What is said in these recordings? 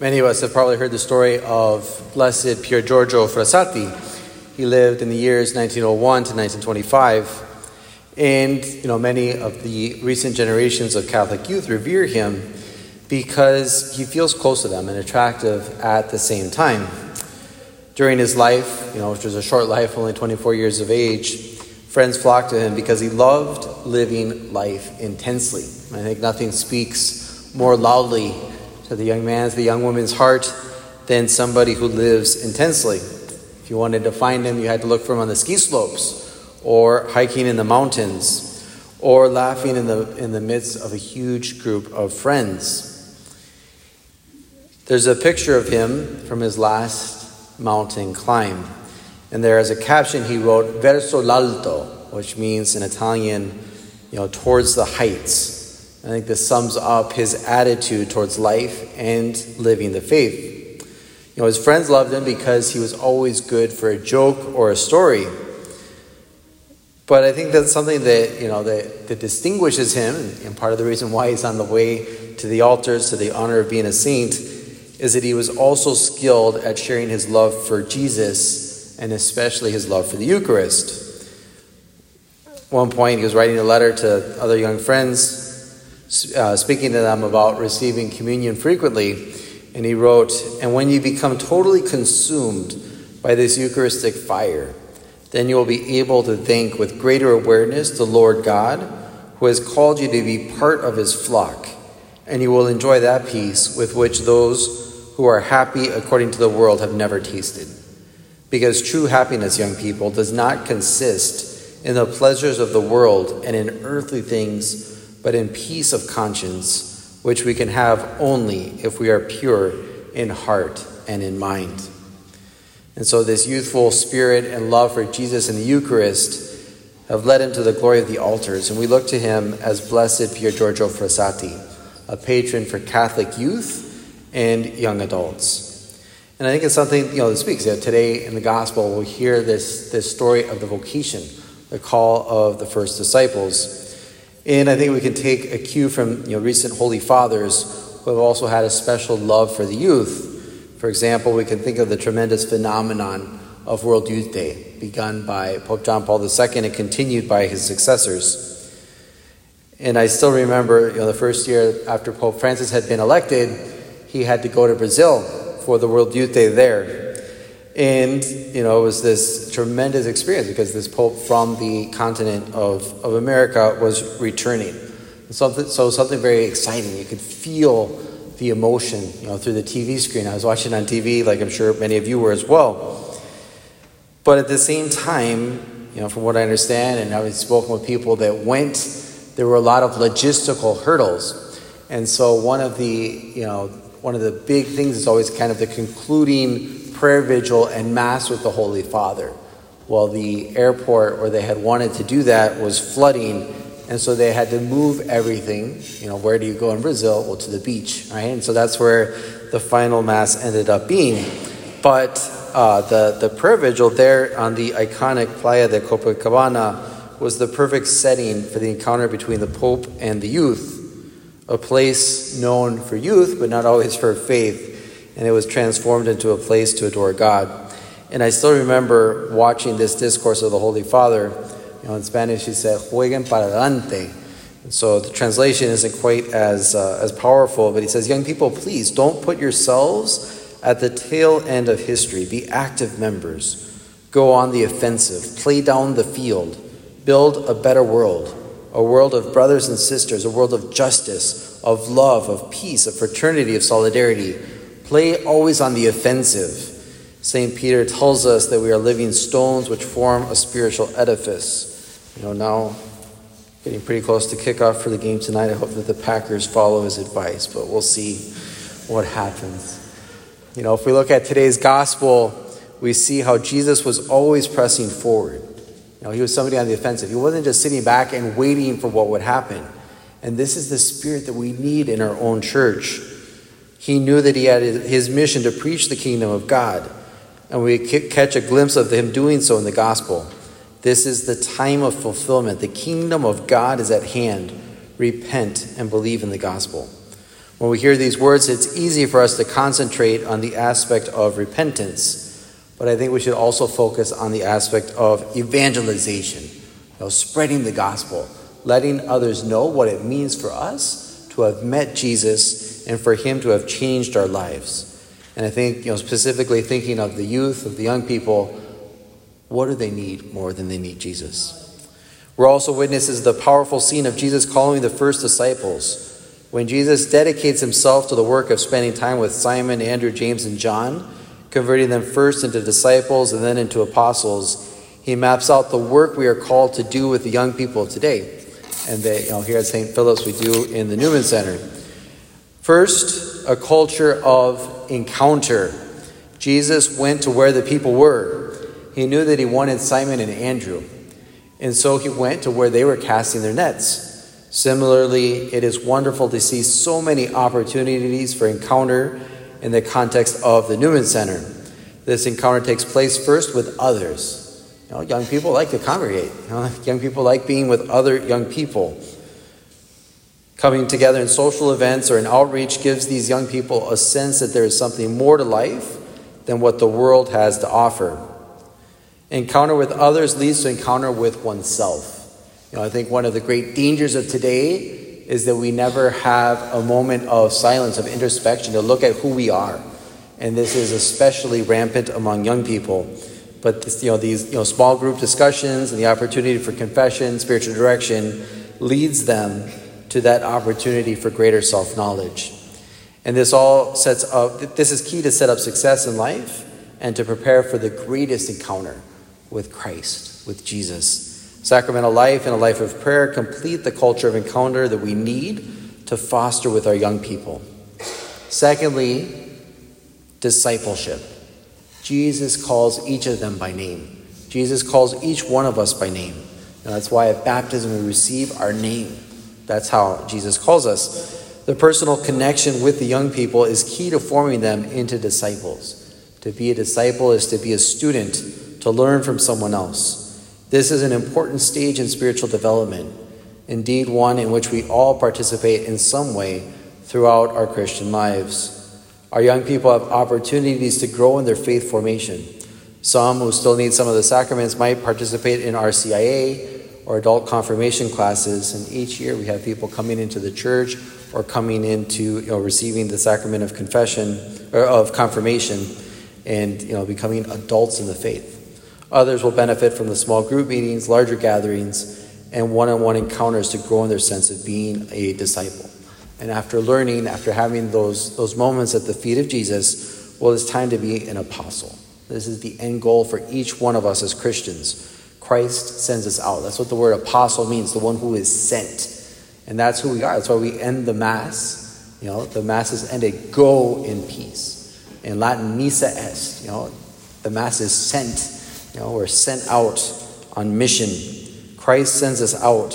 Many of us have probably heard the story of Blessed Pier Giorgio Frassati. He lived in the years 1901 to 1925. And, you know, many of the recent generations of Catholic youth revere him because he feels close to them and attractive at the same time. During his life, you know, which was a short life, only 24 years of age, friends flocked to him because he loved living life intensely. I think nothing speaks more loudly to the young man's, the young woman's heart than somebody who lives intensely. If you wanted to find him, you had to look for him on the ski slopes, or hiking in the mountains, or laughing in the, in the midst of a huge group of friends. There's a picture of him from his last mountain climb, and there is a caption he wrote, Verso l'alto, which means in Italian, you know, towards the heights. I think this sums up his attitude towards life and living the faith. You know, his friends loved him because he was always good for a joke or a story. But I think that's something that, you know, that, that distinguishes him, and part of the reason why he's on the way to the altars, to the honor of being a saint, is that he was also skilled at sharing his love for Jesus and especially his love for the Eucharist. At one point, he was writing a letter to other young friends uh, speaking to them about receiving communion frequently, and he wrote, And when you become totally consumed by this Eucharistic fire, then you will be able to thank with greater awareness the Lord God, who has called you to be part of his flock, and you will enjoy that peace with which those who are happy according to the world have never tasted. Because true happiness, young people, does not consist in the pleasures of the world and in earthly things but in peace of conscience, which we can have only if we are pure in heart and in mind. And so, this youthful spirit and love for Jesus and the Eucharist have led him to the glory of the altars, and we look to him as Blessed Pier Giorgio Frassati, a patron for Catholic youth and young adults. And I think it's something, you know, that speaks. Today in the gospel, we'll hear this, this story of the vocation, the call of the first disciples. And I think we can take a cue from you know, recent Holy Fathers who have also had a special love for the youth. For example, we can think of the tremendous phenomenon of World Youth Day, begun by Pope John Paul II and continued by his successors. And I still remember, you know, the first year after Pope Francis had been elected, he had to go to Brazil for the World Youth Day there. And, you know, it was this tremendous experience because this Pope from the continent of, of America was returning. Something, so something very exciting. You could feel the emotion, you know, through the TV screen. I was watching on TV, like I'm sure many of you were as well. But at the same time, you know, from what I understand, and I've spoken with people that went, there were a lot of logistical hurdles. And so one of the, you know, one of the big things is always kind of the concluding prayer vigil and Mass with the Holy Father. Well, the airport where they had wanted to do that was flooding, and so they had to move everything. You know, where do you go in Brazil? Well, to the beach, right? And so that's where the final Mass ended up being. But uh, the, the prayer vigil there on the iconic Playa de Copacabana was the perfect setting for the encounter between the Pope and the youth, a place known for youth, but not always for faith and it was transformed into a place to adore God. And I still remember watching this discourse of the Holy Father. You know, in Spanish, he said, "Jueguen para adelante." So the translation isn't quite as uh, as powerful, but he says, "Young people, please don't put yourselves at the tail end of history. Be active members. Go on the offensive. Play down the field. Build a better world." A world of brothers and sisters, a world of justice, of love, of peace, of fraternity, of solidarity, Play always on the offensive. St. Peter tells us that we are living stones which form a spiritual edifice. You know, now getting pretty close to kickoff for the game tonight. I hope that the Packers follow his advice, but we'll see what happens. You know, if we look at today's gospel, we see how Jesus was always pressing forward. You know, he was somebody on the offensive. He wasn't just sitting back and waiting for what would happen. And this is the spirit that we need in our own church. He knew that he had his mission to preach the kingdom of God. And we catch a glimpse of him doing so in the gospel. This is the time of fulfillment. The kingdom of God is at hand. Repent and believe in the gospel. When we hear these words, it's easy for us to concentrate on the aspect of repentance, but I think we should also focus on the aspect of evangelization, you know, spreading the gospel, letting others know what it means for us to have met Jesus and for him to have changed our lives. And I think, you know, specifically thinking of the youth, of the young people, what do they need more than they need Jesus? We're also witnesses the powerful scene of Jesus calling the first disciples. When Jesus dedicates himself to the work of spending time with Simon, Andrew, James, and John, converting them first into disciples and then into apostles, he maps out the work we are called to do with the young people today. And they, you know, here at St. Philip's, we do in the Newman Center. First, a culture of encounter. Jesus went to where the people were. He knew that he wanted Simon and Andrew. And so he went to where they were casting their nets. Similarly, it is wonderful to see so many opportunities for encounter in the context of the Newman Center. This encounter takes place first with others. You know, young people like to congregate. You know, young people like being with other young people. Coming together in social events or in outreach gives these young people a sense that there is something more to life than what the world has to offer. Encounter with others leads to encounter with oneself. You know, I think one of the great dangers of today is that we never have a moment of silence, of introspection, to look at who we are. And this is especially rampant among young people. But this, you know, these you know, small group discussions and the opportunity for confession, spiritual direction, leads them to that opportunity for greater self knowledge. And this all sets up, this is key to set up success in life and to prepare for the greatest encounter with Christ, with Jesus. Sacramental life and a life of prayer complete the culture of encounter that we need to foster with our young people. Secondly, discipleship. Jesus calls each of them by name. Jesus calls each one of us by name. And that's why at baptism we receive our name. That's how Jesus calls us. The personal connection with the young people is key to forming them into disciples. To be a disciple is to be a student, to learn from someone else. This is an important stage in spiritual development, indeed, one in which we all participate in some way throughout our Christian lives. Our young people have opportunities to grow in their faith formation. Some who still need some of the sacraments might participate in RCIA or adult confirmation classes, and each year we have people coming into the church or coming into you know, receiving the sacrament of confession or of confirmation and you know becoming adults in the faith. Others will benefit from the small group meetings, larger gatherings, and one on one encounters to grow in their sense of being a disciple. And after learning, after having those, those moments at the feet of Jesus, well, it's time to be an apostle. This is the end goal for each one of us as Christians. Christ sends us out. That's what the word apostle means, the one who is sent. And that's who we are. That's why we end the Mass. You know, the Mass is ended, go in peace. In Latin, missa est. You know, the Mass is sent you know, we're sent out on mission. Christ sends us out.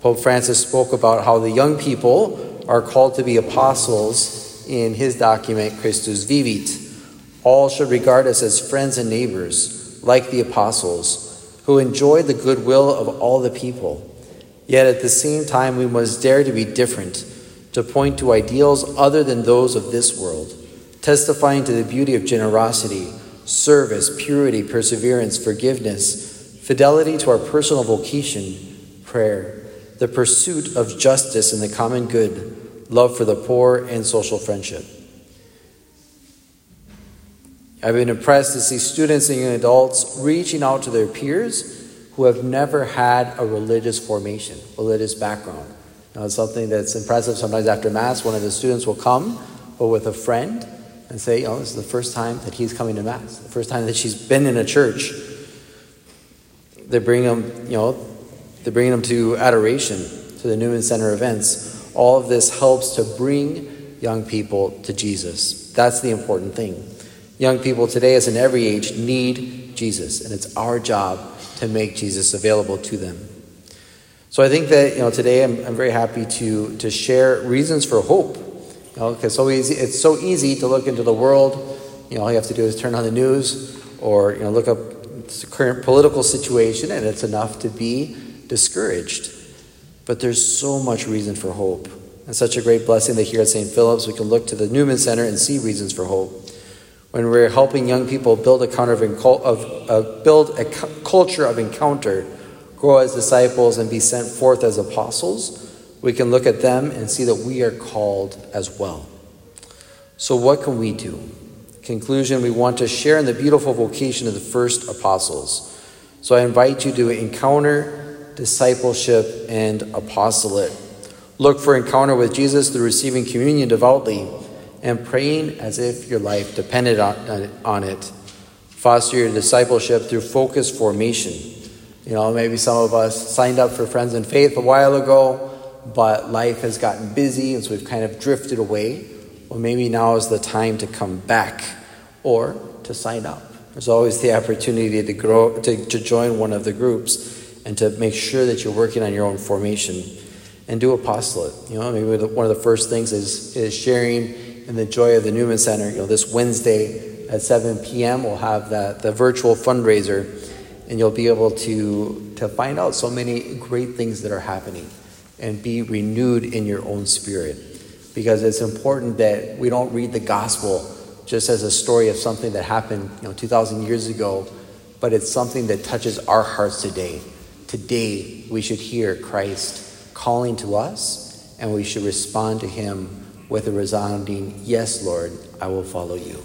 Pope Francis spoke about how the young people are called to be apostles in his document, Christus Vivit. All should regard us as friends and neighbors, like the apostles, who enjoy the goodwill of all the people. Yet at the same time, we must dare to be different, to point to ideals other than those of this world, testifying to the beauty of generosity service, purity, perseverance, forgiveness, fidelity to our personal vocation, prayer, the pursuit of justice and the common good, love for the poor, and social friendship. I've been impressed to see students and young adults reaching out to their peers who have never had a religious formation, religious background. Now, it's something that's impressive. Sometimes after Mass, one of the students will come, or with a friend, and say, oh, this is the first time that he's coming to Mass, the first time that she's been in a church. They bring them, you know, they bring them to adoration, to the Newman Center events. All of this helps to bring young people to Jesus. That's the important thing. Young people today, as in every age, need Jesus, and it's our job to make Jesus available to them. So I think that you know today I'm, I'm very happy to to share reasons for hope you know, because so easy, it's so easy to look into the world. You know, all you have to do is turn on the news or you know look up the current political situation, and it's enough to be discouraged. But there's so much reason for hope. And such a great blessing that here at St. Philip's we can look to the Newman Center and see reasons for hope. When we're helping young people build a, of, of build a culture of encounter, grow as disciples, and be sent forth as apostles, we can look at them and see that we are called as well. So, what can we do? Conclusion We want to share in the beautiful vocation of the first apostles. So, I invite you to encounter discipleship and apostolate. Look for encounter with Jesus through receiving communion devoutly and praying as if your life depended on, on it. Foster your discipleship through focused formation. You know, maybe some of us signed up for Friends in Faith a while ago, but life has gotten busy and so we've kind of drifted away. Well, maybe now is the time to come back or to sign up. There's always the opportunity to grow, to, to join one of the groups and to make sure that you're working on your own formation and do apostolate. You know, maybe one of the first things is, is sharing in the joy of the Newman Center. You know, this Wednesday at 7 p.m. we'll have that the virtual fundraiser, and you'll be able to to find out so many great things that are happening, and be renewed in your own spirit, because it's important that we don't read the gospel just as a story of something that happened, you know, 2,000 years ago, but it's something that touches our hearts today. Today, we should hear Christ calling to us, and we should respond to Him with a resounding, Yes, Lord, I will follow you.